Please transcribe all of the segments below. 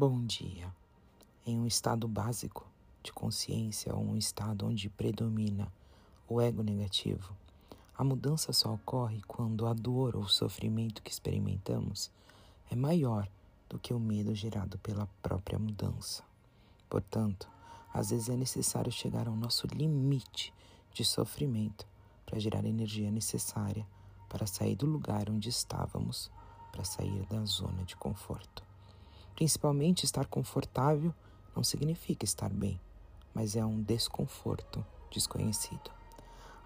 Bom dia. Em um estado básico de consciência ou um estado onde predomina o ego negativo, a mudança só ocorre quando a dor ou sofrimento que experimentamos é maior do que o medo gerado pela própria mudança. Portanto, às vezes é necessário chegar ao nosso limite de sofrimento para gerar a energia necessária para sair do lugar onde estávamos, para sair da zona de conforto. Principalmente estar confortável não significa estar bem, mas é um desconforto desconhecido.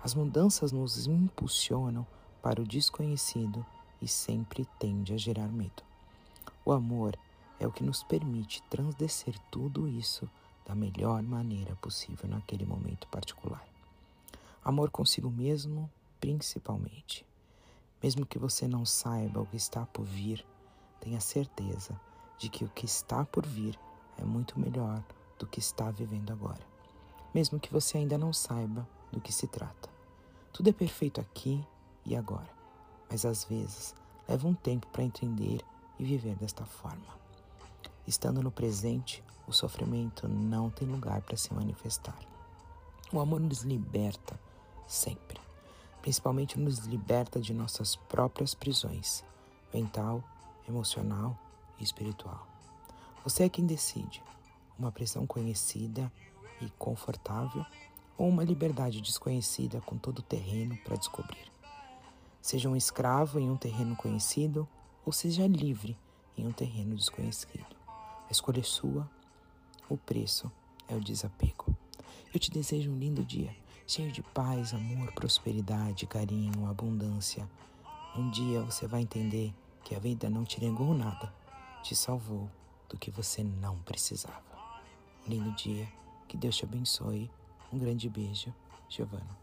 As mudanças nos impulsionam para o desconhecido e sempre tende a gerar medo. O amor é o que nos permite transdescer tudo isso da melhor maneira possível naquele momento particular. Amor consigo mesmo, principalmente. Mesmo que você não saiba o que está por vir, tenha certeza de que o que está por vir é muito melhor do que está vivendo agora, mesmo que você ainda não saiba do que se trata. Tudo é perfeito aqui e agora, mas às vezes leva um tempo para entender e viver desta forma. Estando no presente, o sofrimento não tem lugar para se manifestar. O amor nos liberta sempre, principalmente nos liberta de nossas próprias prisões mental, emocional espiritual. Você é quem decide uma prisão conhecida e confortável ou uma liberdade desconhecida com todo o terreno para descobrir. Seja um escravo em um terreno conhecido ou seja livre em um terreno desconhecido. A escolha é sua, o preço é o desapego. Eu te desejo um lindo dia, cheio de paz, amor, prosperidade, carinho, abundância. Um dia você vai entender que a vida não te negou nada te salvou do que você não precisava. Um lindo dia, que Deus te abençoe. Um grande beijo, Giovana.